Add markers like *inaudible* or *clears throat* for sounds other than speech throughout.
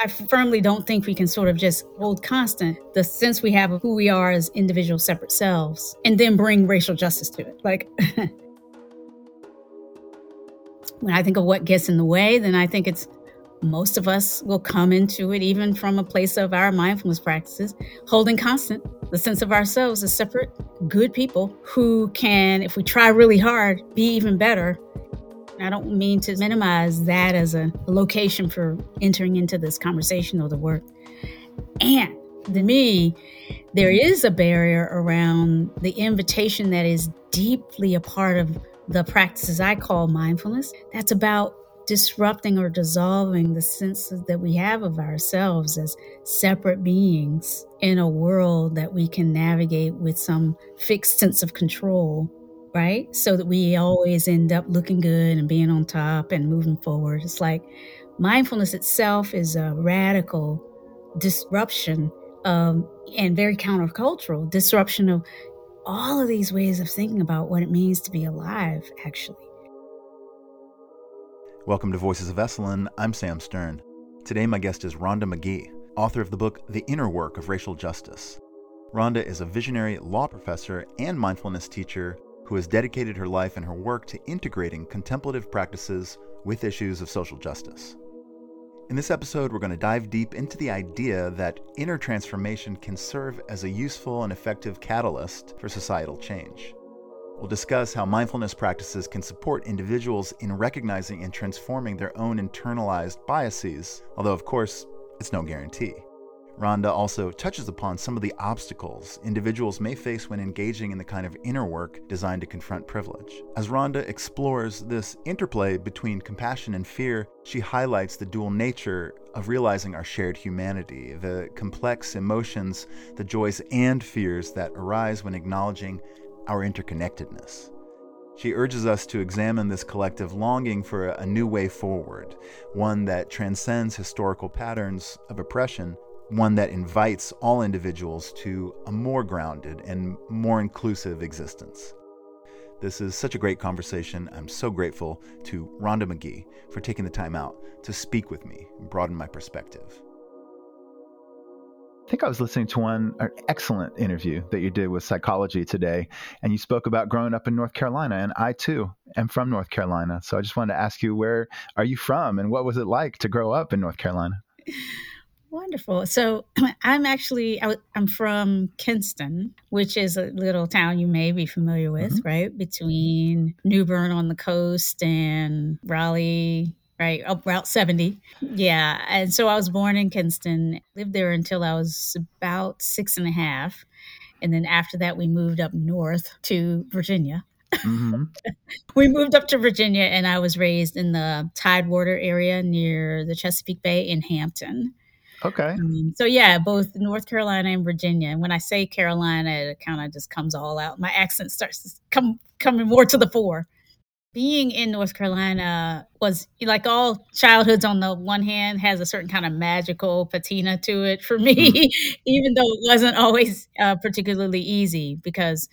I firmly don't think we can sort of just hold constant the sense we have of who we are as individual separate selves and then bring racial justice to it. Like, *laughs* when I think of what gets in the way, then I think it's most of us will come into it even from a place of our mindfulness practices, holding constant the sense of ourselves as separate, good people who can, if we try really hard, be even better. I don't mean to minimize that as a location for entering into this conversation or the work. And to me, there is a barrier around the invitation that is deeply a part of the practices I call mindfulness. That's about disrupting or dissolving the senses that we have of ourselves as separate beings in a world that we can navigate with some fixed sense of control, right? So that we always end up looking good and being on top and moving forward. It's like mindfulness itself is a radical disruption um, and very countercultural disruption of all of these ways of thinking about what it means to be alive, actually. Welcome to Voices of Esalen. I'm Sam Stern. Today, my guest is Rhonda Magee, author of the book The Inner Work of Racial Justice. Rhonda is a visionary law professor and mindfulness teacher who has dedicated her life and her work to integrating contemplative practices with issues of social justice. In this episode, we're going to dive deep into the idea that inner transformation can serve as a useful and effective catalyst for societal change. We'll discuss how mindfulness practices can support individuals in recognizing and transforming their own internalized biases, although, of course, it's no guarantee. Rhonda also touches upon some of the obstacles individuals may face when engaging in the kind of inner work designed to confront privilege. As Rhonda explores this interplay between compassion and fear, she highlights the dual nature of realizing our shared humanity, the complex emotions, the joys and fears that arise when acknowledging our interconnectedness. She urges us to examine this collective longing for a new way forward, one that transcends historical patterns of oppression, one that invites all individuals to a more grounded and more inclusive existence. This is such a great conversation. I'm so grateful to Rhonda Magee for taking the time out to speak with me and broaden my perspective. I think I was listening to one an excellent interview that you did with Psychology today, and you spoke about growing up in North Carolina, and I too am from North Carolina. So I just wanted to ask you, where are you from, and what was it like to grow up in North Carolina? *laughs* Wonderful. So *clears throat* I'm actually I, am from Kinston, which is a little town you may be familiar with, mm-hmm. right between New Bern on the coast and Raleigh, right up Route 70. Yeah, and so I was born in Kinston, lived there until I was about six and a half, and then after that we moved up north to Virginia. Mm-hmm. *laughs* we moved up to Virginia, and I was raised in the Tidewater area near the Chesapeake Bay in Hampton. Okay. Um, so yeah, both North Carolina and Virginia. And when I say Carolina, it kind of just comes all out. My accent starts to come coming more to the fore. Being in North Carolina was like all childhoods. On the one hand, has a certain kind of magical patina to it for me, mm. *laughs* even though it wasn't always uh, particularly easy. Because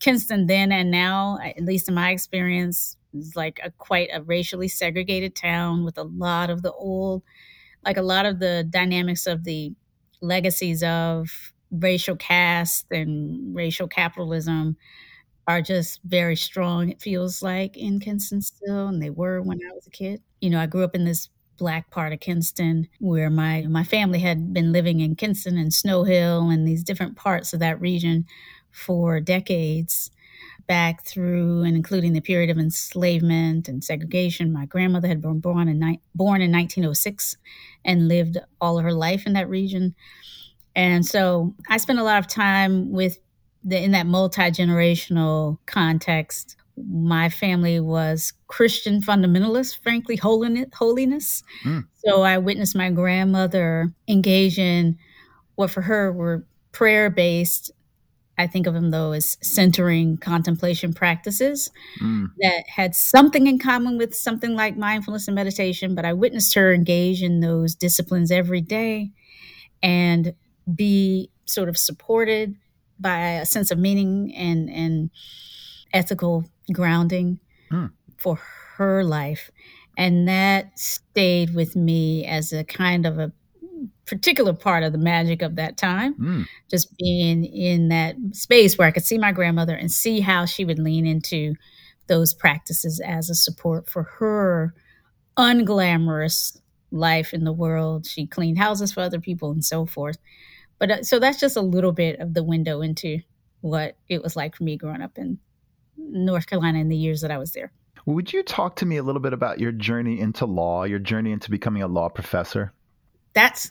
Kinston then and now, at least in my experience, is like a quite a racially segregated town with a lot of the old like a lot of the dynamics of the legacies of racial caste and racial capitalism are just very strong, it feels like, in Kinston still, and they were when I was a kid. You know, I grew up in this black part of Kinston where my my family had been living in Kinston and Snow Hill and these different parts of that region for decades back through and including the period of enslavement and segregation. My grandmother had been born in, born in 1906 and lived all of her life in that region. And so I spent a lot of time with the, in that multi-generational context. My family was Christian fundamentalist, frankly, holiness. holiness. Mm. So I witnessed my grandmother engage in what for her were prayer based I think of them though as centering contemplation practices mm. that had something in common with something like mindfulness and meditation, but I witnessed her engage in those disciplines every day and be sort of supported by a sense of meaning and, and ethical grounding mm. for her life. And that stayed with me as a kind of a particular part of the magic of that time. Mm. Just being in that space where I could see my grandmother and see how she would lean into those practices as a support for her unglamorous life in the world. She cleaned houses for other people and so forth. But uh, so that's just a little bit of the window into what it was like for me growing up in North Carolina in the years that I was there. Would you talk to me a little bit about your journey into law, your journey into becoming a law professor? That's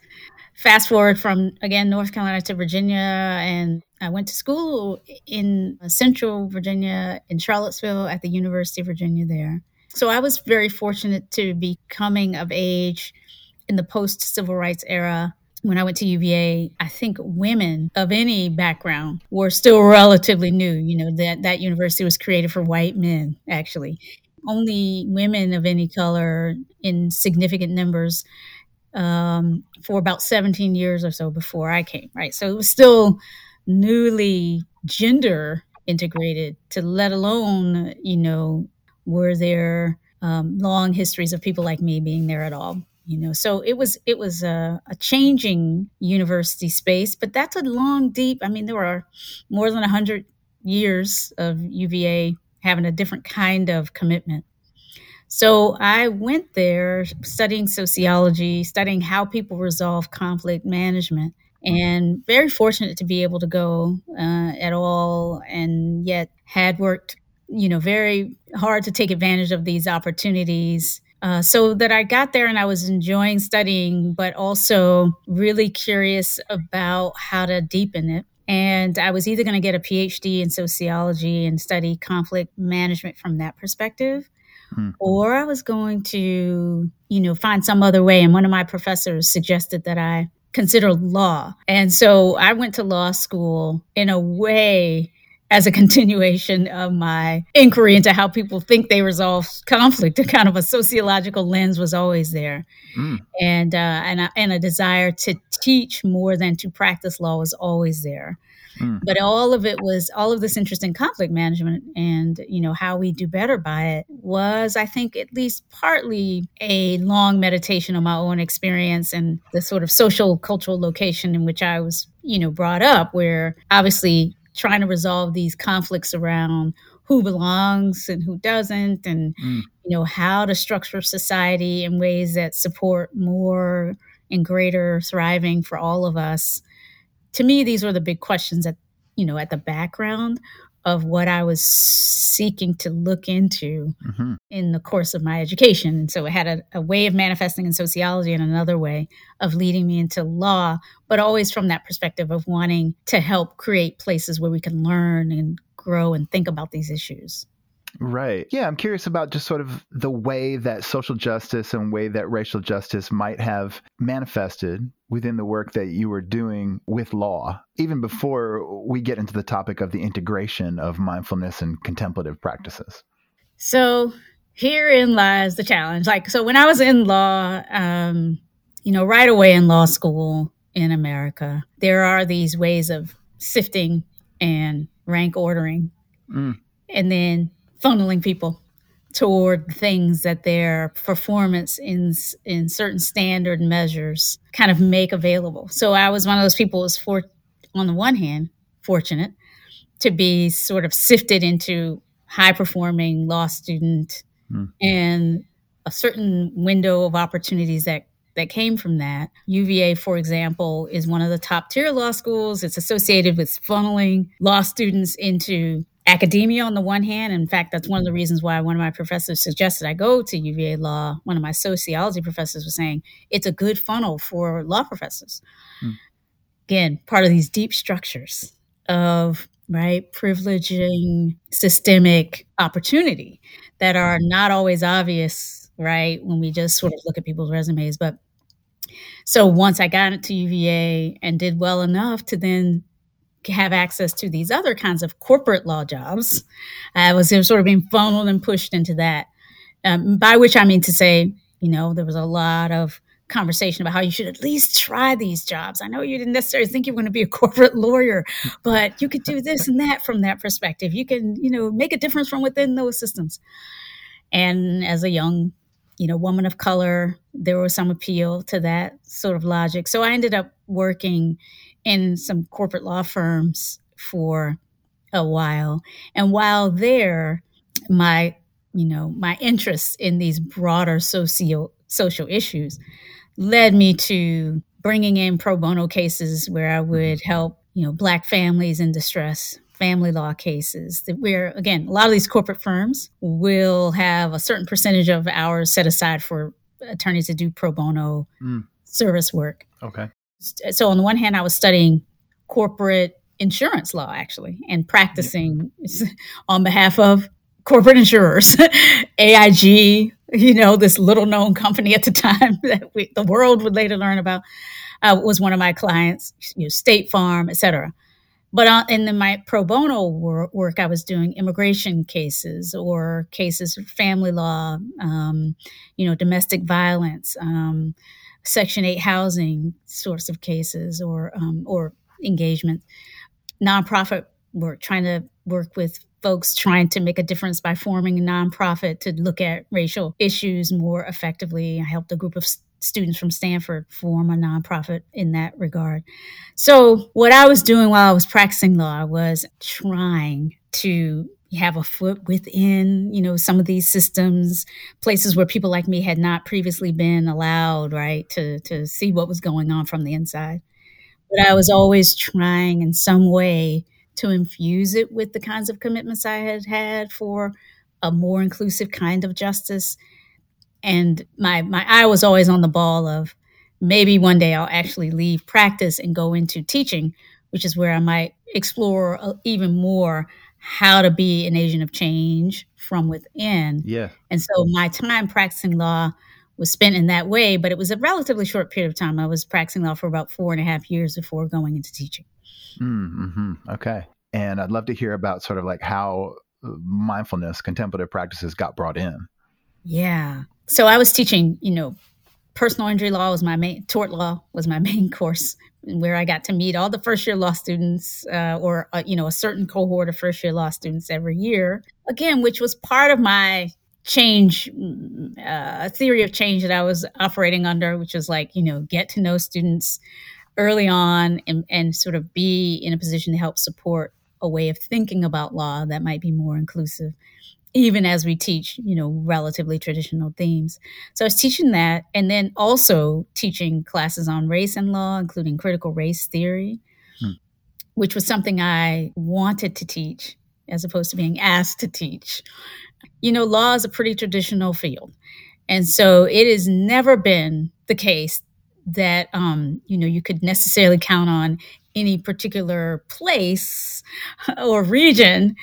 fast forward from again North Carolina to Virginia and I went to school in central Virginia in Charlottesville at the University of Virginia there. So I was very fortunate to be coming of age in the post civil rights era when I went to UVA, I think women of any background were still relatively new. You know, that, that university was created for white men, actually. Only women of any color in significant numbers um, for about 17 years or so before I came, right? So it was still newly gender integrated, to let alone, you know, were there um, long histories of people like me being there at all you know so it was it was a, a, changing university space but that's a long deep i mean there are more than 100 years of uva having a different kind of commitment so i went there studying sociology studying how people resolve conflict management and very fortunate to be able to go uh, at all and yet had worked you know very hard to take advantage of these opportunities uh, so that I got there and I was enjoying studying, but also really curious about how to deepen it. And I was either going to get a PhD in sociology and study conflict management from that perspective, hmm. or I was going to, you know, find some other way. And one of my professors suggested that I consider law. And so I went to law school in a way as a *laughs* continuation of my inquiry into how people think they resolve conflict. A kind of a sociological lens was always there, mm. and uh, and a, and a desire to teach more than to practice law was always there. Mm. But all of it was all of this interest in conflict management and you know how we do better by it was, I think, at least partly a long meditation on my own experience and the sort of social cultural location in which I was you know brought up, where obviously trying to resolve these conflicts around who belongs and who doesn't and mm. you know how to structure society in ways that support more and greater thriving for all of us to me these were the big questions that you know at the background of what I was seeking to look into mm-hmm. in the course of my education. And so it had a, a, way of manifesting in sociology and another way of leading me into law, but always from that perspective of wanting to help create places where we can learn and grow and think about these issues. Right. Yeah, I'm curious about just sort of the way that social justice and way that racial justice might have manifested within the work that you were doing with law, even before we get into the topic of the integration of mindfulness and contemplative practices. So, herein lies the challenge. Like, so when I was in law, um, you know, right away in law school in America, there are these ways of sifting and rank ordering. Mm. And then funneling people toward things that their performance in in certain standard measures kind of make available. So I was one of those people who was for on the one hand fortunate to be sort of sifted into high performing law student mm. and a certain window of opportunities that that came from that. UVA, for example, is one of the top tier law schools. It's associated with funneling law students into academia on the one hand. In fact, that's one of the reasons why one of my professors suggested I go to UVA Law. One of my sociology professors was saying it's a good funnel for law professors. Hmm. Again, part of these deep structures of right privileging systemic opportunity that are not always obvious right when we just sort of look at people's resumes but so once i got into uva and did well enough to then have access to these other kinds of corporate law jobs. I was sort of being funneled and pushed into that. Um, by which I mean to say, you know, there was a lot of conversation about how you should at least try these jobs. I know you didn't necessarily think you were going to be a corporate *laughs* lawyer, but you could do this and that from that perspective. You can, you know, make a difference from within those systems. And as a young you know, woman of color. There was some appeal to that sort of logic. So I ended up working in some corporate law firms for a while. And while there, my, you know, my interest in these broader socio social issues led me to bringing in pro bono cases where I would help, you know, black families in distress family law cases that where again a lot of these corporate firms will have a certain percentage of hours set aside for attorneys to do pro bono mm. service work okay so on the one hand i was studying corporate insurance law actually and practicing yeah. *laughs* on behalf of corporate insurers *laughs* aig you know this little known company at the time *laughs* that we, the world would later learn about uh, was one of my clients you know, state farm etc but uh, in the, my pro bono wor- work, I was doing immigration cases or cases of family law, um, you know, domestic violence, um, Section Eight housing sorts of cases, or um, or engagement, nonprofit work, trying to work with folks trying to make a difference by forming a nonprofit to look at racial issues more effectively. I helped a group of students from Stanford form a nonprofit in that regard. So, what I was doing while I was practicing law was trying to have a foot within, you know, some of these systems, places where people like me had not previously been allowed, right, to to see what was going on from the inside. But I was always trying in some way to infuse it with the kinds of commitments I had had for a more inclusive kind of justice and my my eye was always on the ball of maybe one day I'll actually leave practice and go into teaching, which is where I might explore uh, even more how to be an agent of change from within. Yeah. And so my time practicing law was spent in that way, but it was a relatively short period of time. I was practicing law for about four and a half years before going into teaching. Mm-hmm. Okay. And I'd love to hear about sort of like how uh, mindfulness, contemplative practices got brought in. Yeah so I was teaching, you know, personal injury law was my main, tort law was my *laughs* main course, where I got to meet all the first year law students, uh, or uh, you know, a certain cohort of first year law students every year. Again, which was part of my change, uh, theory of change that I was operating under, which was like, you know, get to know students early on and, and sort of be in a position to help support a way of thinking about law that might be more inclusive even as we teach, you know, relatively traditional themes. So I was teaching that and then also teaching classes on race and law, including critical race theory, hmm. which was something I wanted to teach as opposed to being asked to teach. You know, law is a pretty traditional field. And so it has never been the case that um, you know you could necessarily count on any particular place or region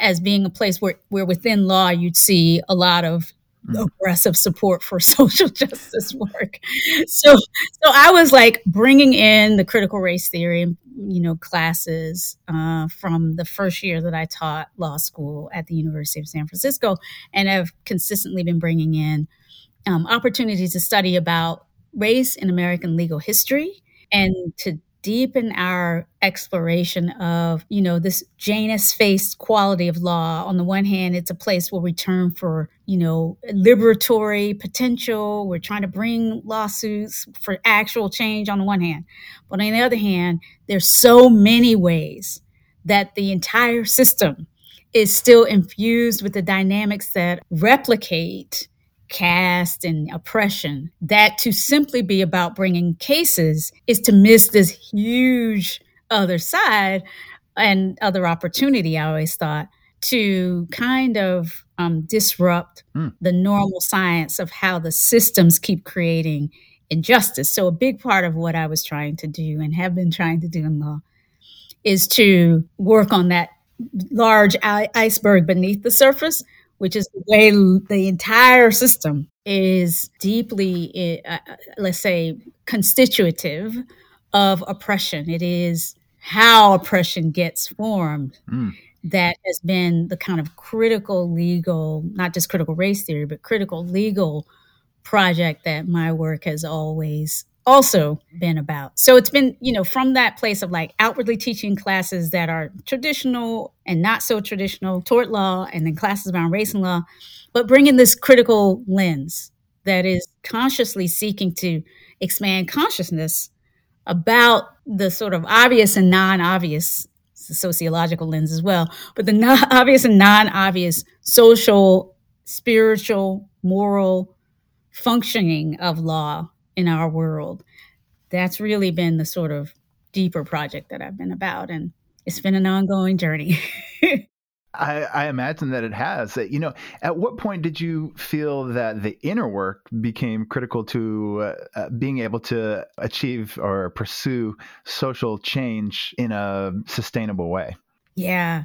as being a place where, where within law you'd see a lot of mm. aggressive support for *laughs* social justice work. So, so I was like bringing in the critical race theory, you know, classes uh, from the first year that I taught law school at the University of San Francisco, and have consistently been bringing in um, opportunities to study about race in American legal history and to deepen our exploration of, you know, this Janus faced quality of law. On the one hand, it's a place where we turn for, you know, liberatory potential. We're trying to bring lawsuits for actual change on the one hand. But on the other hand, there's so many ways that the entire system is still infused with the dynamics that replicate caste and oppression, that to simply be about bringing cases is to miss this huge other side and other opportunity, I always thought, to kind of um, disrupt mm. the normal science of how the systems keep creating injustice. So, a big part of what I was trying to do and have been trying to do in law is to work on that large iceberg beneath the surface which is the way the entire system is deeply, uh, uh, let's say, constitutive of oppression. It is how oppression gets formed mm. that has been the kind of critical legal, not just critical race theory, but critical legal project that my work has always also been about. So it's been, you know, from that place of like outwardly teaching classes that are traditional and not so traditional, tort law, and then classes around race and law, but bringing this critical lens that is consciously seeking to expand consciousness about the sort of obvious and non-obvious sociological lens as well but the non- *laughs* obvious and non-obvious social spiritual moral functioning of law in our world that's really been the sort of deeper project that i've been about and it's been an ongoing journey *laughs* I, I, imagine that it has. You know, at what point did you feel that the inner work became critical to uh, uh, being able to achieve or pursue social change in a sustainable way? Yeah.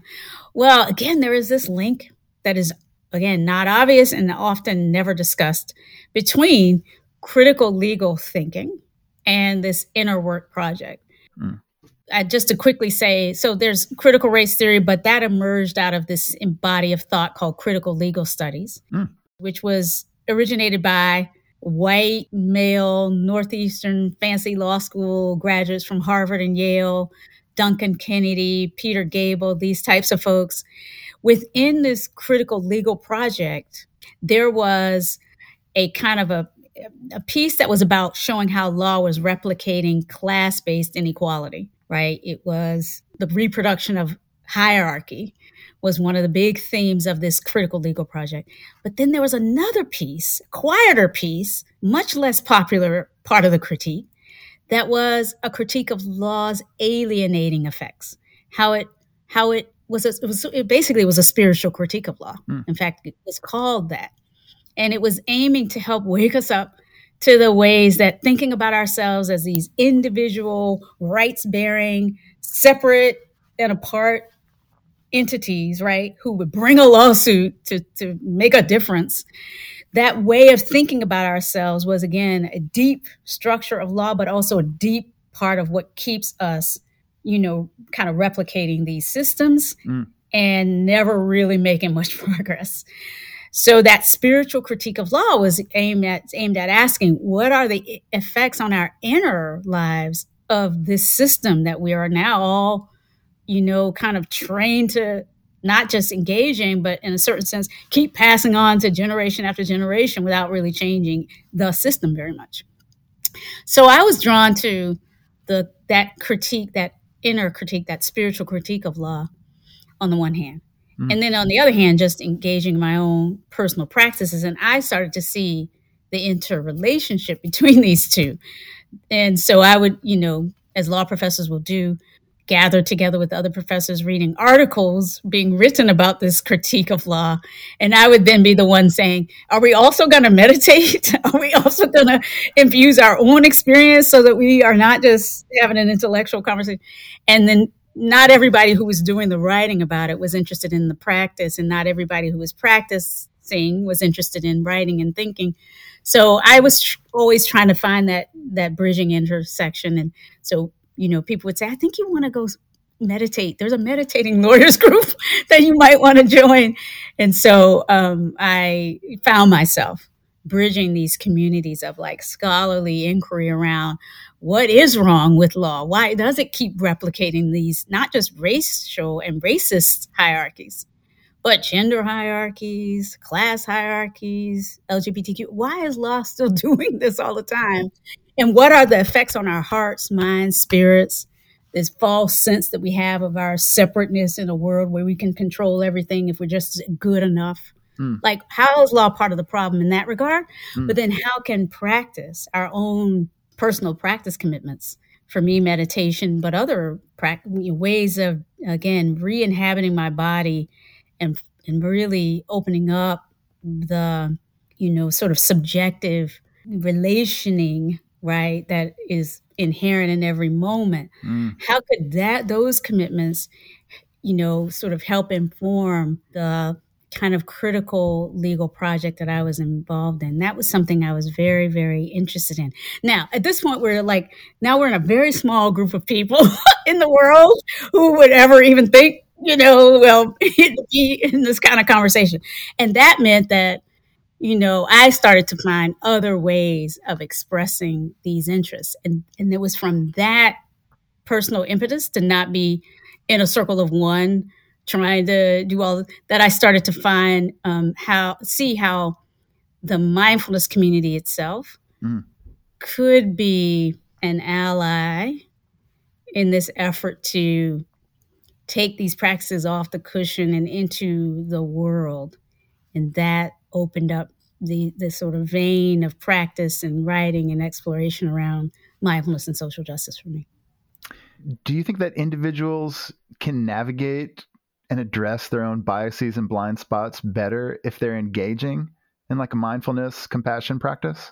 Well, again, there is this link that is, again, not obvious and often never discussed between critical legal thinking and this inner work project. Mm uh, just to quickly say, so there's critical race theory, but that emerged out of this body of thought called critical legal studies, mm. which was originated by white male northeastern fancy law school graduates from Harvard and Yale, Duncan Kennedy, Peter Gabel, these types of folks. Within this critical legal project, there was a kind of a a piece that was about showing how law was replicating class based inequality right? It was the reproduction of hierarchy was one of the big themes of this critical legal project. But then there was another piece, quieter piece, much less popular part of the critique, that was a critique of law's alienating effects. How it how it was a, it was it basically was a spiritual critique of law. Mm. In fact, it was called that. And it was aiming to help wake us up to the ways that thinking about ourselves as these individual, rights bearing, separate and apart entities, right, who would bring a lawsuit to, to make a difference. That way of thinking about ourselves was, again, a deep structure of law, but also a deep part of what keeps us, you know, kind of replicating these systems mm. and never really making much *laughs* progress. So that spiritual critique of law was aimed at aimed at asking what are the effects on our inner lives of this system that we are now all, you know, kind of trained to not just engaging, but in a certain sense, keep passing on to generation after generation without really changing the system very much. So I was drawn to the that critique, that inner critique, that spiritual critique of law on the one hand. Mm. And then on the other hand, just engaging my own personal practices. And I started to see the interrelationship *laughs* between these two. And so I would, you know, as law professors will do, gather together with other professors reading articles being written about this critique of law. And I would then be the one saying, Are we also going to meditate? *laughs* are we also going to infuse our own experience so that we are not just having an intellectual conversation? And then not everybody who was doing the writing about it was interested in the practice, and not everybody who was practicing was interested in writing and thinking. So I was always trying to find that that bridging intersection, and so you know, people would say, "I think you want to go meditate. There's a meditating *laughs* lawyers group *laughs* that you might want to join," and so um, I found myself bridging these communities of like scholarly inquiry around what is wrong with law? Why does it keep replicating these not just racial and racist hierarchies, but gender hierarchies, class hierarchies, LGBTQ? Why is law still *laughs* doing this all the time? And what are the effects on our hearts, minds, spirits? This false sense that we have of our separateness in a world where we can control everything if we're just good enough. Mm. Like, how is law part of the problem in that regard? Mm. But then, how can practice, our own personal practice commitments, for me, meditation, but other ways of, again, re inhabiting my body and, and really opening up the, you know, sort of subjective relationing, right, that is inherent in every moment. Mm. How could that, those commitments, you know, sort of help inform the kind of critical legal project that I was involved in. That was something I was very, very interested in. Now, at this point, we're like, now we're in a very small group of people *laughs* in the world who would ever even think, you know, well, *laughs* be in this kind of conversation. And that meant that, you know, I started to find other ways of expressing these interests. And, and it was from that personal impetus to not be in a circle of one trying to do all that, I started to find um, how see how the mindfulness community itself mm. could be an ally in this effort to take these practices off the cushion and into the world. And that opened up the, the sort of vein of practice and writing and exploration around mindfulness and social justice for me. Do you think that individuals can navigate and address their own biases and blind spots better if they're engaging in like a mindfulness compassion practice?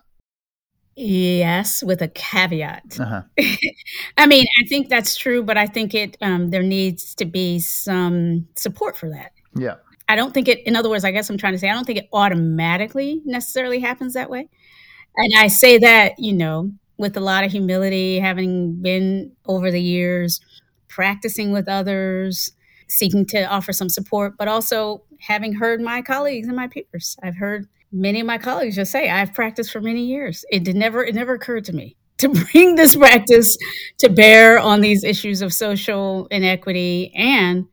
Yes, with a caveat. Uh-huh. *laughs* I mean, I think that's true, but I think it um, there needs to be some support for that. Yeah. I don't think it. In other words, I guess I'm trying to say I don't think it automatically necessarily happens that way. And I say that you know with a lot of humility, having been over the years practicing with others, seeking to offer some support, but also having heard my colleagues and my peers. I've heard many of my colleagues just say, I've practiced for many years. It did never it never occurred to me *laughs* to bring this practice to bear on these issues of social inequity. And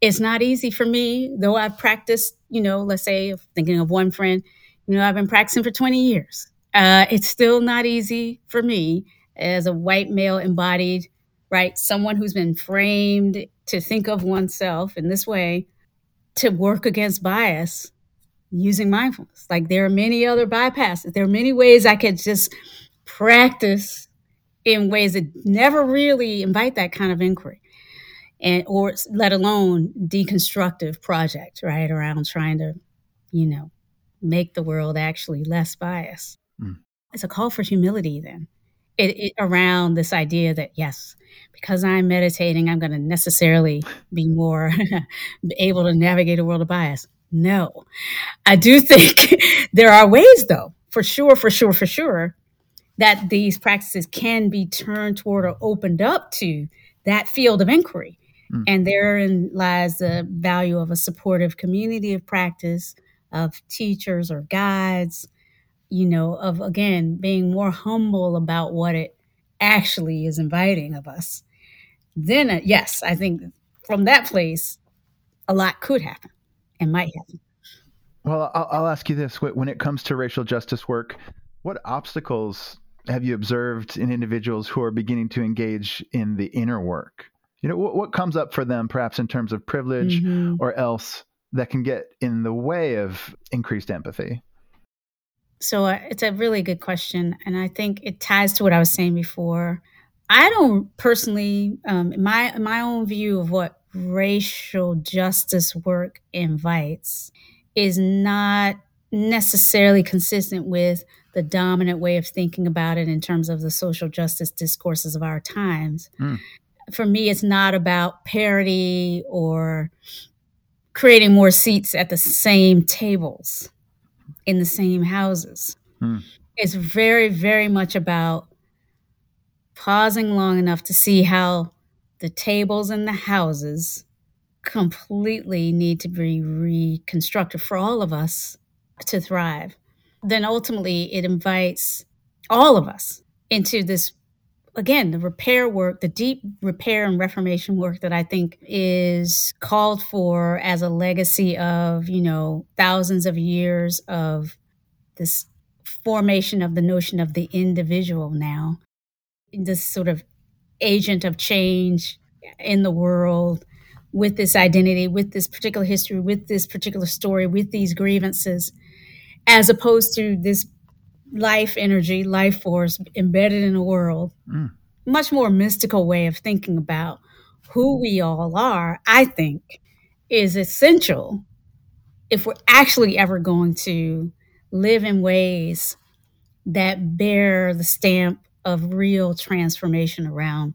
it's not easy for me, though I've practiced, you know, let's say thinking of one friend, you know, I've been practicing for 20 years. Uh, it's still not easy for me as a white male embodied, right? Someone who's been framed to think of oneself in this way to work against bias using mindfulness. Like there are many other bypasses. There are many ways I could just practice in ways that never really invite that kind of inquiry. And or let alone deconstructive project, right? Around trying to, you know, make the world actually less biased. Mm. It's a call for humility then. It, it, around this idea that yes, because I'm meditating, I'm going to necessarily be more *laughs* able to navigate a world of bias. No. I do *laughs* think there are ways, though, for sure, for sure, for sure, that these practices can be turned toward or opened up to that field of inquiry. Mm. And therein lies the value of a supportive community of practice, of teachers or guides, you know, of again being more humble about what it actually is inviting of us. Then, uh, yes, I think from that place, a lot could happen and might happen. Well, I'll, I'll ask you this: when it comes to racial justice work, what obstacles have you observed in individuals who are beginning to engage in the inner work? You know, what, what comes up for them, perhaps in terms of privilege mm-hmm. or else, that can get in the way of increased empathy? So uh, it's a really good question, and I think it ties to what I was saying before. I don't personally, um, my my own view of what racial justice work invites is not necessarily consistent with the dominant way of thinking about it in terms of the social justice discourses of our times. Mm. For me, it's not about parity or creating more seats at the same tables in the same houses. Mm. It's very, very much about pausing long enough to see how the tables and the houses completely need to be reconstructed for all of us to thrive. Then ultimately, it invites all of us into this again the repair work the deep repair and reformation work that i think is called for as a legacy of you know thousands of years of this formation of the notion of the individual now. This sort of agent of change in the world with this identity, with this particular history, with this particular story, with these grievances, as opposed to this life energy, life force embedded in the world. Mm. Much more mystical way of thinking about who we all are, I think, is essential if we're actually ever going to live in ways that bear the stamp of real transformation around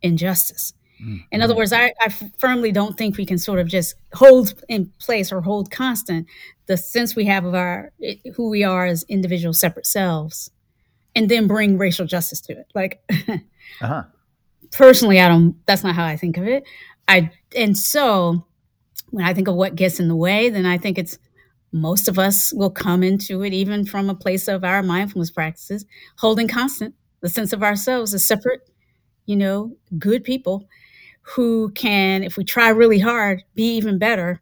injustice. Mm-hmm. In other words, I, I firmly don't think we can sort of just hold in place or hold constant the sense we have of our who we are as individual separate selves, and then bring racial justice to it. Like, *laughs* uh-huh. personally, I don't. That's not how I think of it. I and so when I think of what gets in the way, then I think it's most of us will come into it even from a place of our mindfulness practices, holding constant the sense of ourselves as separate, you know, good people who can, if we try really hard, be even better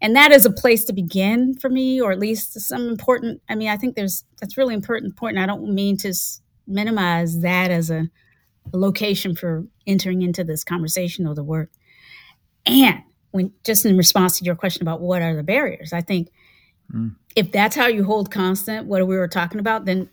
and that is a place to begin for me or at least some important i mean i think there's that's really important important i don't mean to minimize that as a, a location for entering into this conversation or the work and when just in response to your question about what are the barriers i think mm. if that's how you hold constant what we were talking about then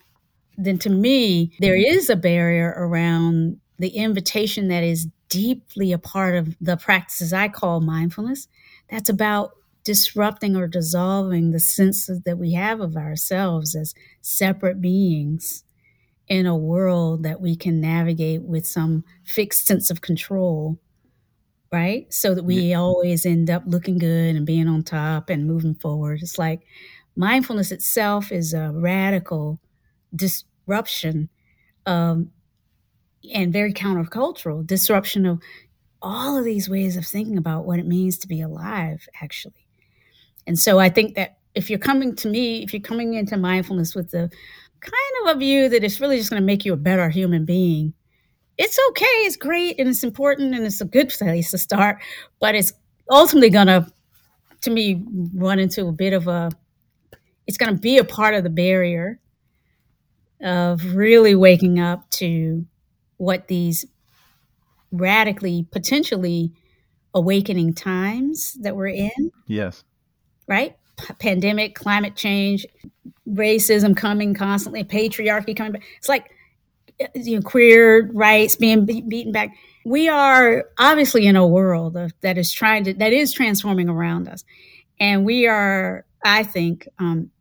then to me there is a barrier around the invitation that is deeply a part of the practices i call mindfulness that's about disrupting or dissolving the senses that we have of ourselves as separate beings in a world that we can navigate with some fixed sense of control, right? So that we yeah. always end up looking good and being on top and moving forward. It's like mindfulness itself is a radical disruption um, and very countercultural disruption of all of these ways of thinking about what it means to be alive, actually. And so I think that if you're coming to me, if you're coming into mindfulness with the kind of a view that it's really just going to make you a better human being, it's okay, it's great, and it's important, and it's a good place to start. But it's ultimately going to, to me, run into a bit of a, it's going to be a part of the barrier of really waking up to what these radically, potentially awakening times that we're in. Yes right? P- pandemic, climate change, racism coming constantly, patriarchy coming back. It's like you know, queer rights being be- beaten back. We are obviously in a world of, that is trying to that is transforming around us, and we are, I think, um,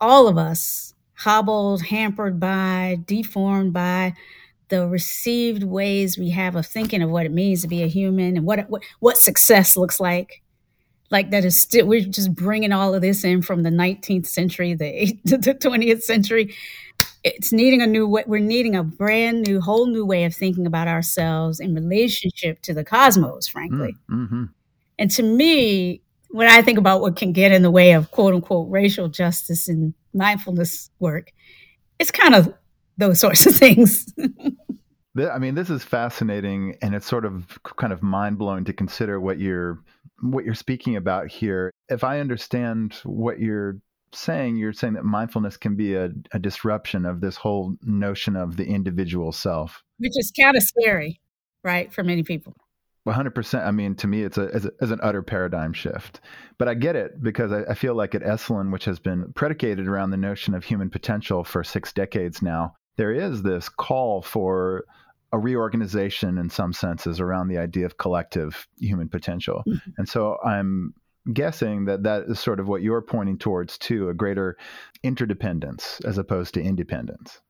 all of us hobbled, hampered by, deformed by the received ways we have of thinking of what it means to be a human and what what, what success looks like. Like that is still we're just bringing all of this in from the 19th century the, *laughs* the 20th century. It's needing a new way we're needing a brand new whole new way of thinking about ourselves in relationship to the cosmos frankly. Mm, mm-hmm. and to me when i think about what can get in the way of quote unquote racial justice and mindfulness work it's kind of those sorts of things *laughs* I mean, this is fascinating, and it's sort of kind of mind blowing to consider what you're what you're speaking about here. If I understand what you're saying, you're saying that mindfulness can be a, a disruption of this whole notion of the individual self, which is kind of scary, right, for many people. 100%. I mean, to me, it's a, as, a, an utter paradigm shift. But I get it because I, I feel like at Esalen, which has been predicated around the notion of human potential for six decades now, there is this call for a reorganization in some senses around the idea of collective human potential. Mm-hmm. And so I'm guessing that that is sort of what you're pointing towards too a greater interdependence as opposed to independence.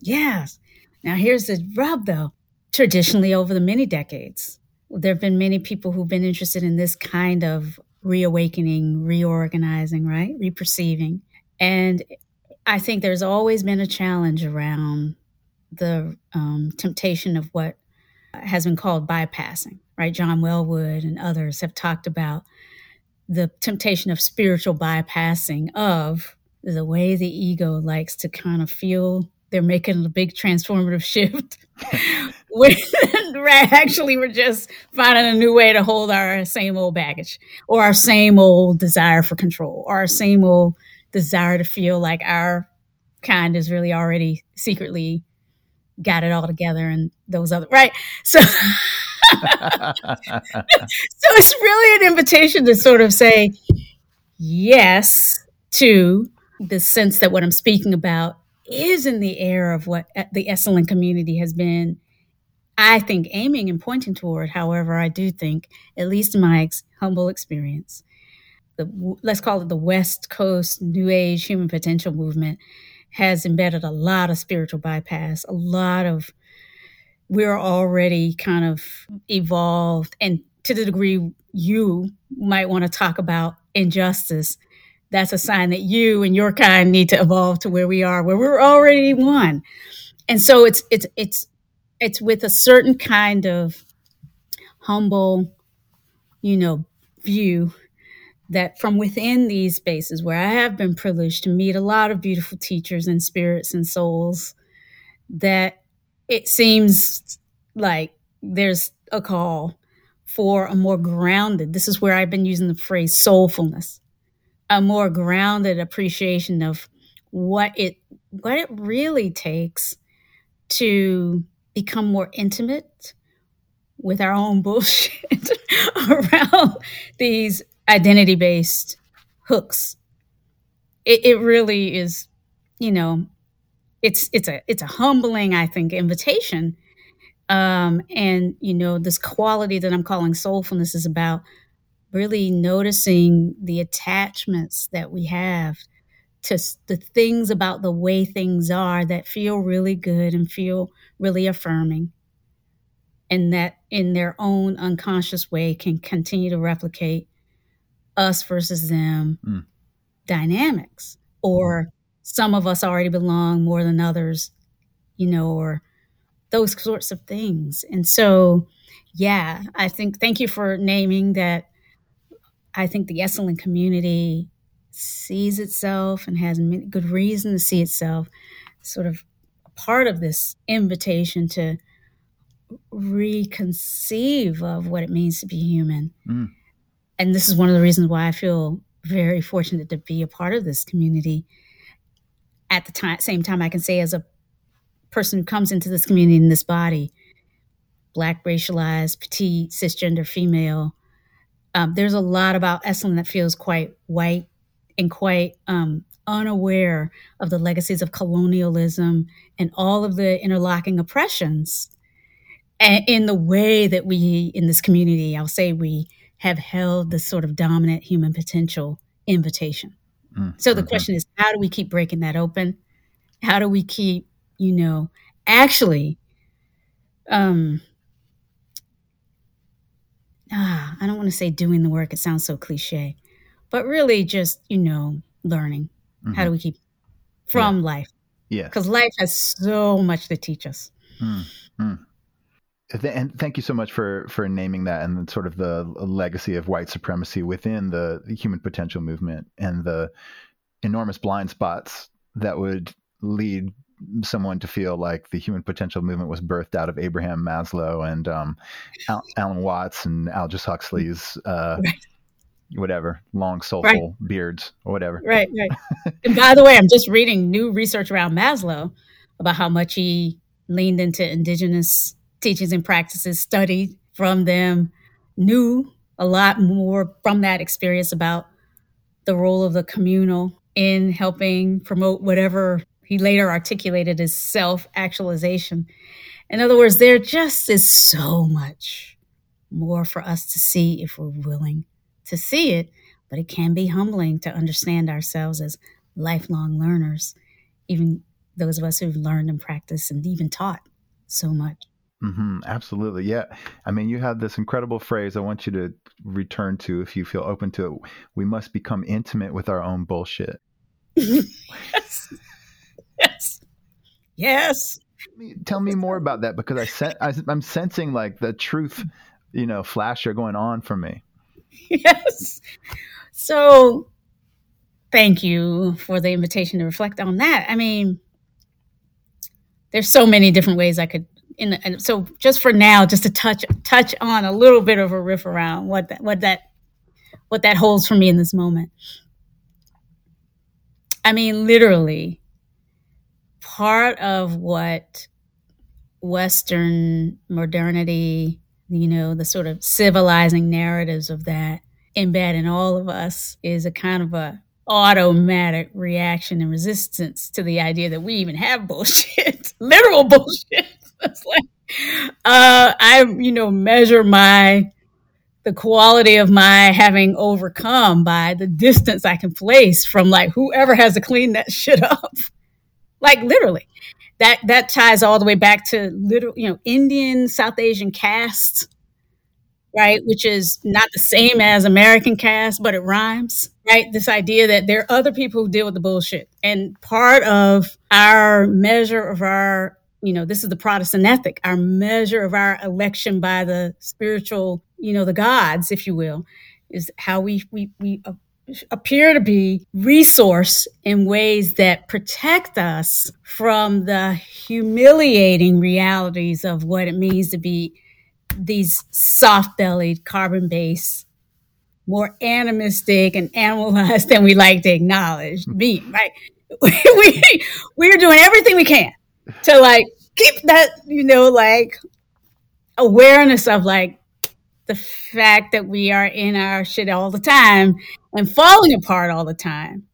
Yes. Now here's the rub though. Traditionally over the many decades, there have been many people who've been interested in this kind of reawakening, reorganizing, right? Reperceiving. And I think there's always been a challenge around the um, temptation of what has been called bypassing, right? John Welwood and others have talked about the temptation of spiritual bypassing of the way the ego likes to kind of feel they're making a big transformative shift. *laughs* when actually we're just finding a new way to hold our same old baggage or our same old desire for control or our same old desire to feel like our kind is really already secretly got it all together and those other right? So *laughs* so it's really an invitation to sort of say yes to the sense that what i'm speaking about is in the air of what the Esalen community has been i think aiming and pointing toward. However i do think at least in my ex- humble experience the let's call it the west coast new age human potential movement has embedded a lot of spiritual bypass, a lot of we're already kind of evolved and to the degree you might want to talk about injustice that's a sign that you and your kind need to evolve to where we are where we're already one. And so it's it's it's it's with a certain kind of humble you know view that from within these spaces where I have been privileged to meet a lot of beautiful teachers and spirits and souls, that it seems like there's a call for a more grounded, this is where I've been using the phrase soulfulness, a more grounded appreciation of what it what it really takes to become more intimate with our own *laughs* bullshit *laughs* around these identity based hooks. It, it really is, you know, it's it's a it's a humbling, I think, invitation. Um, and you know, this quality that I'm calling soulfulness is about really noticing the attachments that we have to the things about the way things are that feel really good and feel really affirming and that in their own unconscious way can continue to replicate us versus them mm. dynamics or some of us already belong more than others you know or those sorts of things and so yeah i think thank you for naming that i think the esalen community sees itself and has good reason to see itself sort of a part of this invitation to reconceive of what it means to be human. Mm. And this is one of the reasons why I feel very fortunate to be a part of this community. At the time, same time, I can say as a person who comes into this community in this body, black, racialized, petite, cisgender, female, um, there's a lot about Esalen that feels quite white and quite um, unaware of the legacies of colonialism and all of the interlocking oppressions and in the way that we in this community i'll say we have held the sort of dominant human potential invitation. Mm, so the mm-hmm. question is how do we keep breaking that open? How do we keep you know actually um ah, i don't want to say doing the work it sounds so cliche but really just you know learning. Mm-hmm. how do we keep from yeah. life? Yeah because life has so much to teach us. Mm-hmm and thank you so much for for naming that and sort of the legacy of white supremacy within the human potential movement and the enormous blind spots that would lead someone to feel like the human potential movement was birthed out of Abraham Maslow and um, Al- Alan Watts and Aldous Huxley's uh, right. whatever long soulful right. beards or whatever. Right, *laughs* right. and by the way, I'm just reading new research around Maslow about how much he leaned into indigenous teachings and practices, studied from them, knew a lot more from that experience about the role of the communal in helping promote whatever he later articulated as self actualization. In other words, there just is so much more for us to see if we're willing to see it, but it can be humbling to understand ourselves as lifelong learners, even those of us who've learned and practiced and even taught so much. Mm-hmm, absolutely. Yeah. I mean, you have this incredible phrase I want you to return to if you feel open to it. We must become intimate with our own bullshit. *laughs* yes. Yes. Yes. Tell me, tell me more about that because I, sen- I I'm sensing like the truth, you know, flasher going on for me. Yes. So thank you for the invitation to reflect on that. I mean, there's so many different ways I could in and so just for now, just to touch touch on a little bit of a riff around what that what that what that holds for me in this moment. I mean, literally, part of what Western modernity, you know, the sort of civilizing narratives of that embed in all of us is a kind of a automatic reaction and resistance to the idea that we even have bullshit, *laughs* literal bullshit. *laughs* like uh, I, you know, measure my the quality of my having overcome by the distance I can place from like whoever has to clean that *laughs* shit up. like literally. That that ties all the way back to literal, you know, Indian, South Asian castes, right? Which is not the same as American caste, but it rhymes, right? This idea that there are other people who deal with the bullshit. And part of our measure of our you know, this is the Protestant ethic, our measure of our election by the spiritual, you know, the gods, if you will, is how we, we, we appear to be resource in ways that protect us from the humiliating realities of what it means to be these soft bellied, carbon based, more animistic and animalized than we like to acknowledge being, right? *laughs* we, we're doing everything we can to like keep that, you know, like awareness of like the fact that we are in our shit all the time and falling apart all the time,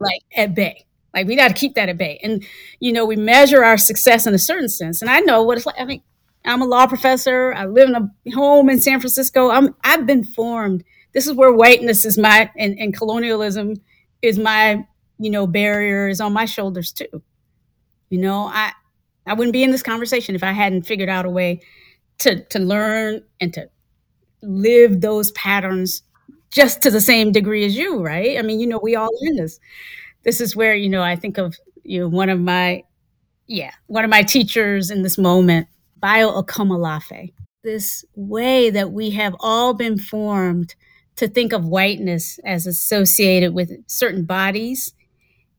like at bay. Like we got to keep that at bay. And, you know, we measure our success in a certain sense. And I know what it's like. I mean, I'm a law professor. I live in a home in San Francisco. I'm, I've been formed. This is where whiteness is my, and, and colonialism is my, you know, barrier is on my shoulders too. You know, I, I wouldn't be in this conversation if I hadn't figured out a way to, to learn and to live those patterns just to the same degree as you, right? I mean, you know, we all in this. This is where, you know, I think of you know, one of my yeah, one of my teachers in this moment, Bayo Akomolafe. This way that we have all been formed to think of whiteness as associated with certain bodies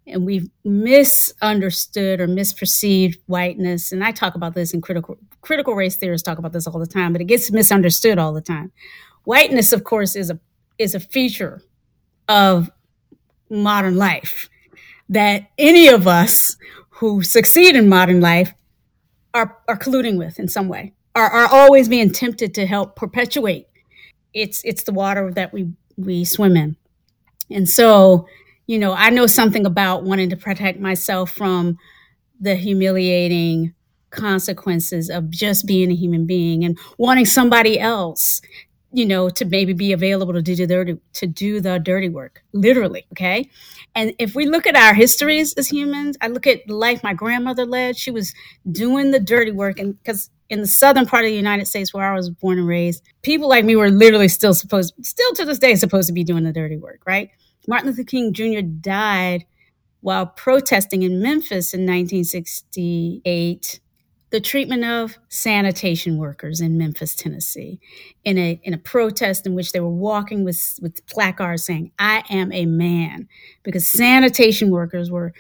and we've misunderstood or misperceived whiteness and i talk about this in critical critical race theorists talk about this all the time but it gets misunderstood all the time whiteness of course is a is a feature of modern life that any of us who succeed in modern life are, are colluding with in some way, are, are always being tempted to help perpetuate. It's, it's the water that we, we swim in. And so, you know, I know something about wanting to protect myself from the humiliating consequences of just being a human being and wanting somebody else you know, to maybe be available to do the dirty, to do the dirty work, literally. Okay. And if we look at our histories as humans, I look at the life my grandmother led. She was doing the dirty work, and because in the southern part of the United States where I was born and raised, people like me were literally still supposed, still to this day, supposed to be doing the dirty work, right? Martin Luther King Jr. died while protesting in Memphis in 1968 the treatment of sanitation workers in Memphis, Tennessee, in a in a protest in which they were walking with with placards saying "I am a man," because sanitation workers were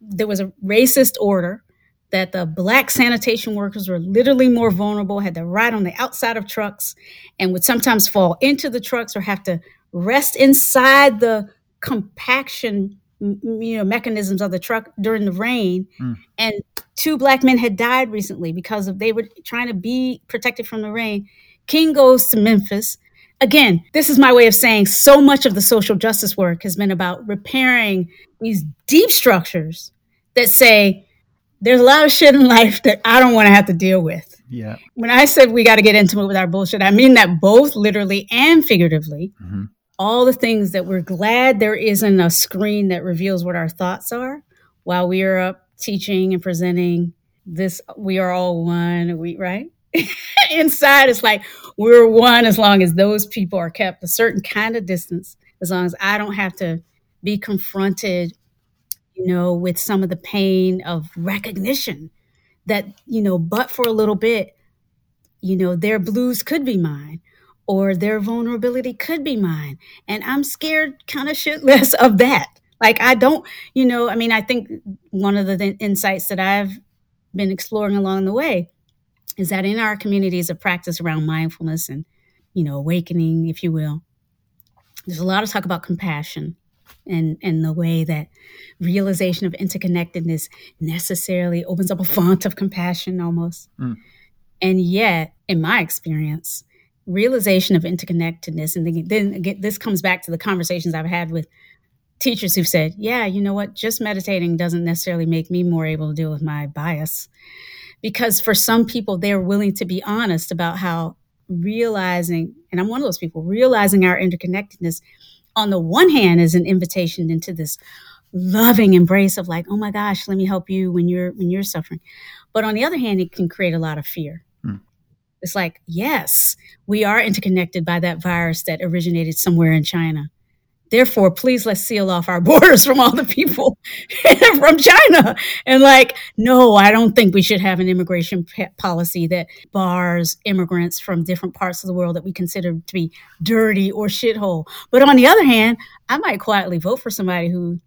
there was a racist order that the black sanitation workers were literally more vulnerable, had to ride on the outside of trucks, and would sometimes fall into the trucks or have to rest inside the compaction you know mechanisms of the truck during the rain. Mm. and two black men had died recently because of they were trying to be protected from the rain. King goes to memphis. Again this is my way of saying so much of the social justice work has been about repairing these deep structures that say there's a lot of shit in life that i don't want to have to deal with. Yeah. When i said we got to get intimate with our bullshit i mean that both literally and figuratively. Mm-hmm all the things that we're glad there isn't a screen that reveals what our thoughts are while we are up teaching and presenting this we are all one we right? *laughs* Inside it's like we're one as long as those people are kept a certain kind of distance as long as i don't have to be confronted you know with some of the pain of recognition that you know but for a little bit you know their blues could be mine or their vulnerability could be mine. And I'm scared kind of shitless of that. Like, I don't, you know, I mean, I think one of the th- insights that I've been exploring along the way is that in our communities of practice around mindfulness and, you know, awakening, if you will, there's a lot of talk about compassion and and the way that realization of interconnectedness necessarily opens up a font of compassion almost. Mm. And yet, in my experience, realization of interconnectedness. And then again, this comes back to the conversations i've had with teachers who've said yeah you know what? Just meditating doesn't necessarily make me more able to deal with my bias. Because for some people they're willing to be honest about how realizing and i'm one of those people realizing our interconnectedness on the one hand is an invitation into this loving embrace of like oh my gosh let me help you when you're when you're suffering. But on the other hand it can create a lot of fear it's like, yes, we are interconnected by that virus that originated somewhere in China. Therefore, please let's seal off our *laughs* borders from all the people *laughs* from China. And like, no, I don't think we should have an immigration policy that bars immigrants from different parts of the world that we consider to be dirty or shithole. But on the other hand, I might quietly vote for somebody who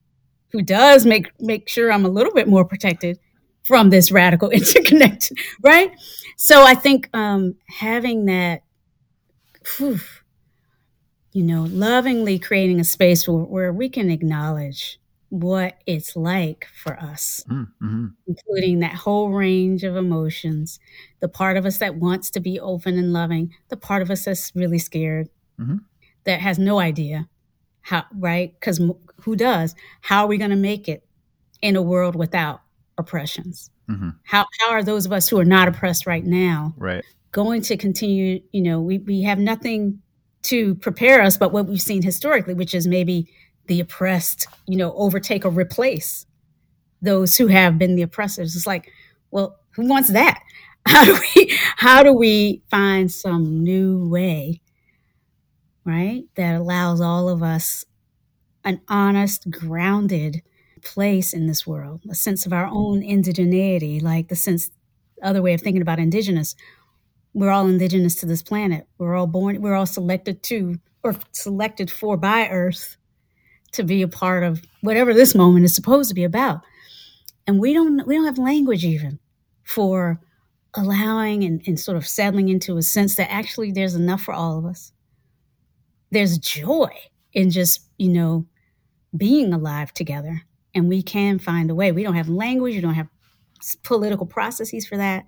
who does make make sure I'm a little bit more protected from this radical *laughs* interconnect, right? So I think um, having that, whew, you know, lovingly creating a space where, where, we can acknowledge what it's like for us, mm-hmm. including that whole range of emotions, the part of us that wants to be open and loving, the part of us that's really scared, mm-hmm. that has no idea how, right? Because who does? How are we going to make it in a world without oppressions? Mm-hmm. How how are those of us who are not oppressed right now right. going to continue? You know, we we have nothing to prepare us but what we've seen historically, which is maybe the oppressed, you know, overtake or replace those who have been the oppressors. It's like, well, who wants that? *laughs* How do we how do we find some new way, right, that allows all of us an honest, grounded place in this world, a sense of our own indigeneity, like the sense, other way of thinking about indigenous. We're all indigenous to this planet. We're all born, we're all selected to, or selected for by Earth to be a part of whatever this moment is supposed to be about. And we don't, we don't have language even for allowing and, and sort of settling into a sense that actually there's enough for all of us. There's joy in just, you know, being alive together and we can find a way. We don't have language, we don't have political processes for that.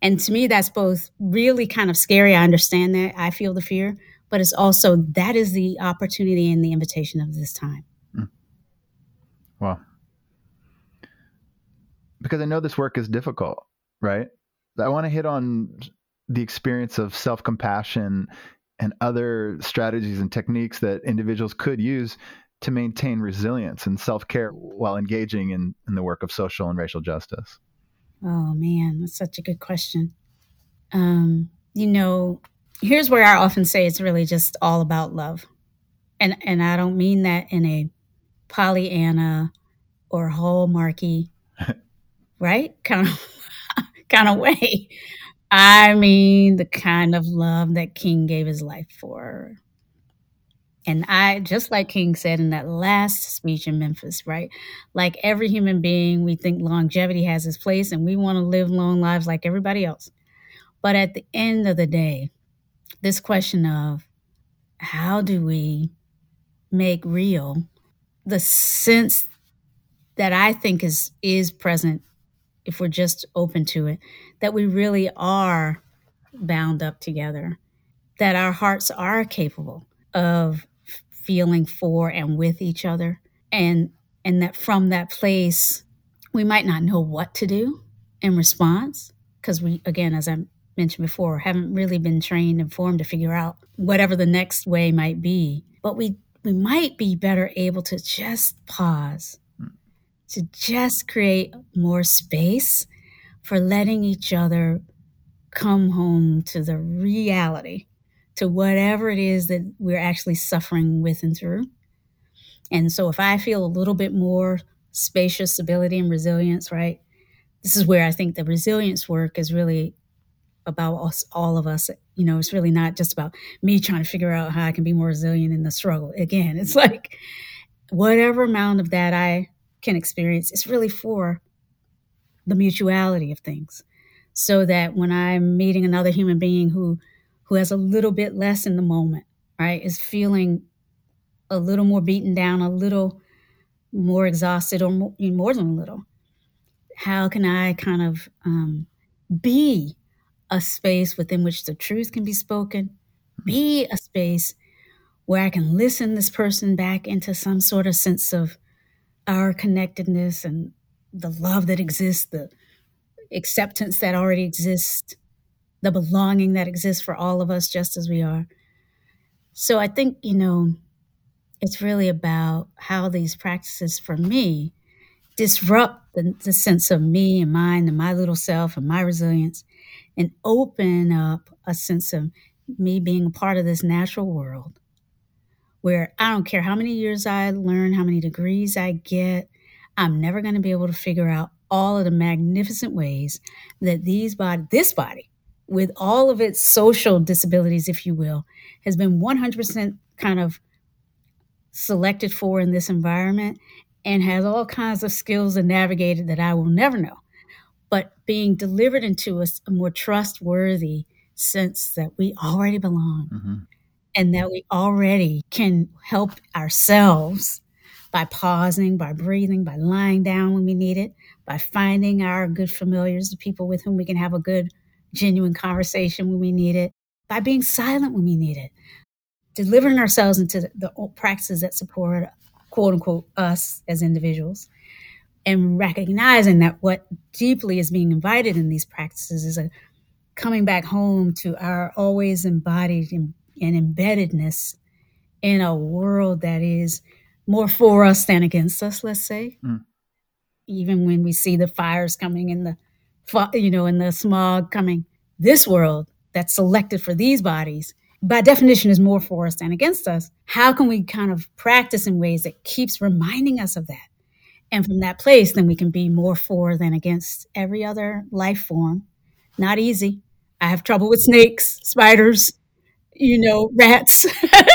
And to me, that's both really kind of scary. I understand that. I feel the fear, but it's also that is the opportunity and the invitation of this time. Mm. Wow. Because I know this work is difficult, right? I want to hit on the experience of self compassion and other strategies and techniques that individuals could use to maintain resilience and self care while engaging in, in the work of social and racial justice? Oh, man, that's such a good question. Um, you know, here's where I often say it's really just all about love. And, and I don't mean that in a Pollyanna or hallmarky, *laughs* right? Kind of, kind of way. I mean the kind of love that King gave his life for, and I, just like King said in that last speech in Memphis, right? Like every human being, we think longevity has its place and we want to live long lives like everybody else. But at the end of the day, this question of how do we make real the sense that I think is is present if we're just open to it, that we really are bound up together, that our hearts are capable of feeling for and with each other. And and that from that place we might not know what to do in response because we again as i mentioned before haven't really been trained and formed to figure out whatever the next way might be. But we we might be better able to just pause to just create more space for letting each other come home to the reality to whatever it is that we're actually suffering with and through. And so if I feel a little bit more spacious ability and resilience, right? This is where I think the resilience work is really about us, all of us. You know, it's really not just about me trying to figure out how I can be more resilient in the struggle. Again, it's *laughs* like whatever amount of that I can experience, it's really for the mutuality of things. So that when I'm meeting another human being who who has a little bit less in the moment, right, is feeling a little more beaten down, a little more exhausted, or more, more than a little. How can I kind of um, be a space within which the truth can be spoken, be a space where I can listen this person back into some sort of sense of our connectedness and the love that exists, the acceptance that already exists, the belonging that exists for all of us just as we are. So I think, you know, it's really about how these practices for me disrupt the, the, sense of me and mine and my little self and my resilience and open up a sense of me being a part of this natural world where I don't care how many years I learn, how many degrees I get, I'm never going to be able to figure out all of the magnificent ways that these body, this body, with all of its social disabilities, if you will, has been 100% kind of selected for in this environment and has all kinds of skills and navigated that I will never know. but being delivered into a, a more trustworthy sense that we already belong mm-hmm. and that we already can help ourselves by pausing, by breathing, by lying down when we need it, by finding our good familiars, the people with whom we can have a good, genuine conversation when we need it, by being silent when we need it, delivering ourselves into the, the practices that support, quote unquote, us as individuals, and recognizing that what deeply is being invited in these practices is a coming back home to our always embodied and, and embeddedness in a world that is more for us than against us, let's say. Mm. Even when we see the fires coming in the, you know, in the smog coming, this world that's selected for these bodies, by definition, is more for us than against us. How can we kind of practice in ways that keeps reminding us of that? And from that place, then we can be more for than against every other life form. Not easy. I have trouble with snakes, spiders, you know, rats.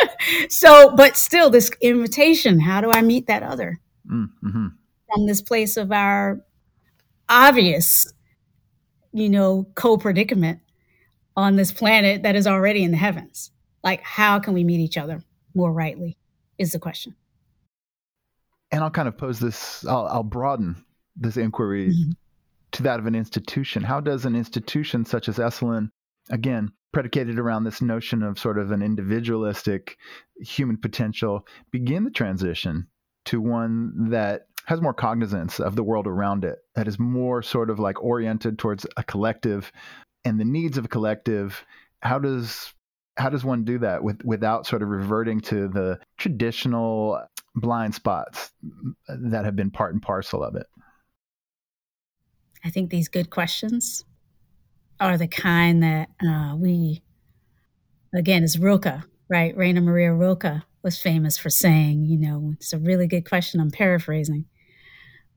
*laughs* so, but still, this invitation how do I meet that other? Mm-hmm. From this place of our obvious, you know, co predicament on this planet that is already in the heavens. Like, how can we meet each other more rightly? Is the question. And I'll kind of pose this, I'll, I'll broaden this inquiry mm-hmm. to that of an institution. How does an institution such as Esalen, again, predicated around this notion of sort of an individualistic human potential, begin the transition to one that has more cognizance of the world around it, that is more sort of like oriented towards a collective and the needs of a collective. How does how does one do that with, without sort of reverting to the traditional blind spots that have been part and parcel of it? I think these good questions are the kind that uh, we, again, is Rilke, right? Rainer Maria Rilke was famous for saying, you know, it's a really good question. I'm paraphrasing.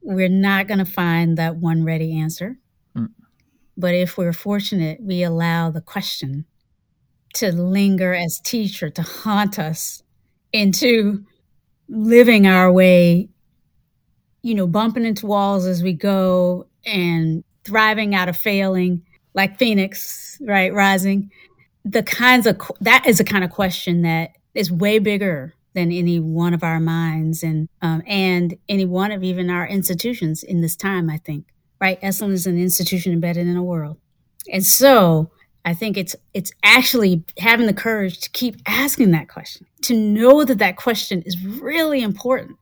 We're not going to find that one ready answer. Mm. But if we're fortunate, we allow the question to linger as teacher, to haunt us into living our way, you know, bumping into walls as we go and thriving out of failing like Phoenix, right, rising. The kinds of that is the kind of question that is way bigger than any one of our minds and um, and any one of even our institutions in this time. I think right, Esalen is an institution embedded in a world, and so I think it's it's actually having the courage to keep asking that question, to know that that question is really important,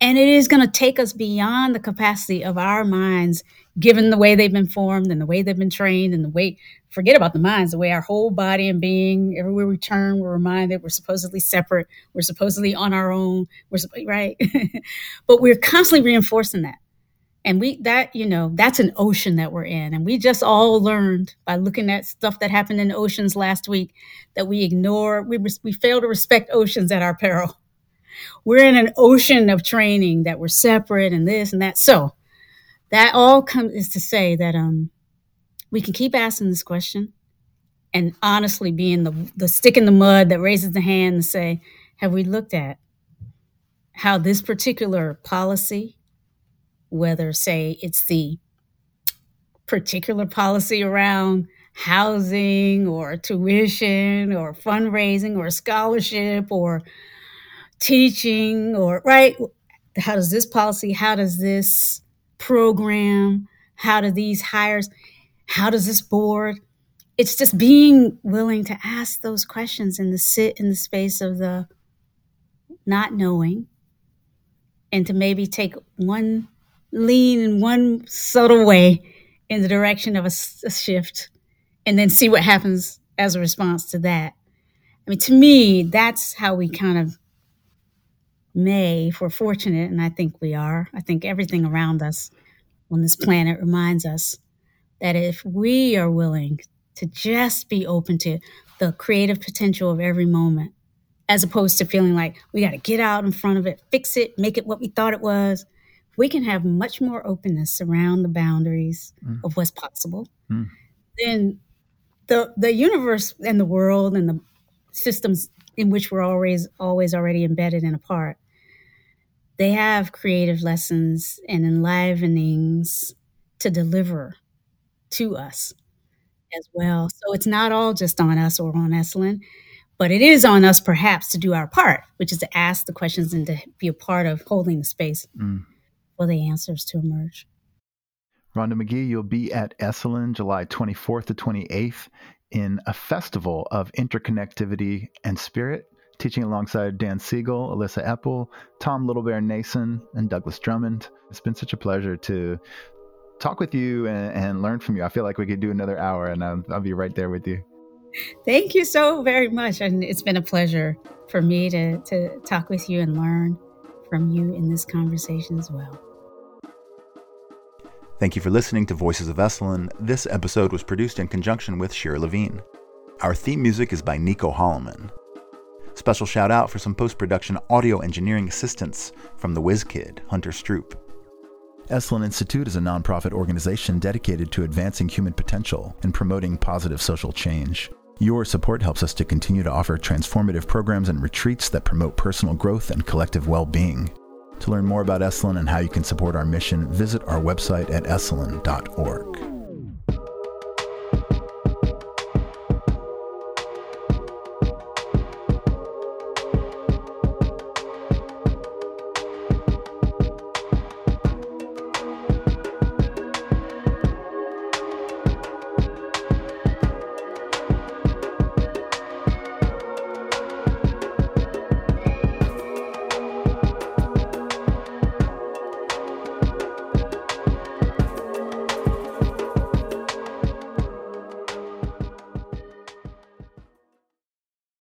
and it is going to take us beyond the capacity of our minds given the way they've been formed and the way they've been trained and the way forget about the minds the way our whole body and being everywhere we turn we're reminded we're supposedly separate we're supposedly on our own we're right? *laughs* But we're constantly reinforcing that. And we that you know that's an ocean that we're in. And we just all learned by looking at stuff that happened in oceans last week that we ignore we, we fail to respect oceans at our peril. We're in an ocean of training that we're separate and this and that. So that all comes is to say that um, we can keep asking this question and honestly being the, the stick in the mud that raises the hand and say, have we looked at how this particular policy, whether say it's the particular policy around housing or tuition or fundraising or scholarship or teaching or right how does this policy how does this program? How do these hires? How does this board? It's just being willing to ask those questions and to sit in the space of the not knowing and to maybe take one lean in one subtle way in the direction of a, a shift and then see what happens as a response to that. I mean, to me, that's how we kind of may, if we're fortunate, and I think we are, I think everything around us on this planet reminds us that if we are willing to just be open to the creative potential of every moment, as opposed to feeling like we got to get out in front of it, fix it, make it what we thought it was, we can have much more openness around the boundaries mm. of what's possible. Mm. Then the the universe and the world and the systems in which we're always always already embedded and a part they have creative lessons and enlivenings to deliver to us as well. So it's not all just on us or on Esalen, but it is on us perhaps to do our part, which is to ask the questions and to be a part of holding the space mm. for the answers to emerge. Rhonda Magee, you'll be at Esalen July 24th to 28th in a festival of interconnectivity and spirit, teaching alongside Dan Siegel, Elissa Epel, Tom Littlebear Nason, and Douglas Drummond. It's been such a pleasure to talk with you and, and learn from you. I feel like we could do another hour, and I'll, I'll be right there with you. Thank you so very much. And it's been a pleasure for me to, to talk with you and learn from you in this conversation as well. Thank you for listening to Voices of Esalen. This episode was produced in conjunction with Shira Levine. Our theme music is by Nico Holloman. Special shout out for some post production audio engineering assistance from the whiz kid, Hunter Stroop. Esalen Institute is a nonprofit organization dedicated to advancing human potential and promoting positive social change. Your support helps us to continue to offer transformative programs and retreats that promote personal growth and collective well being. To learn more about Esalen and how you can support our mission, visit our website at esalen.org.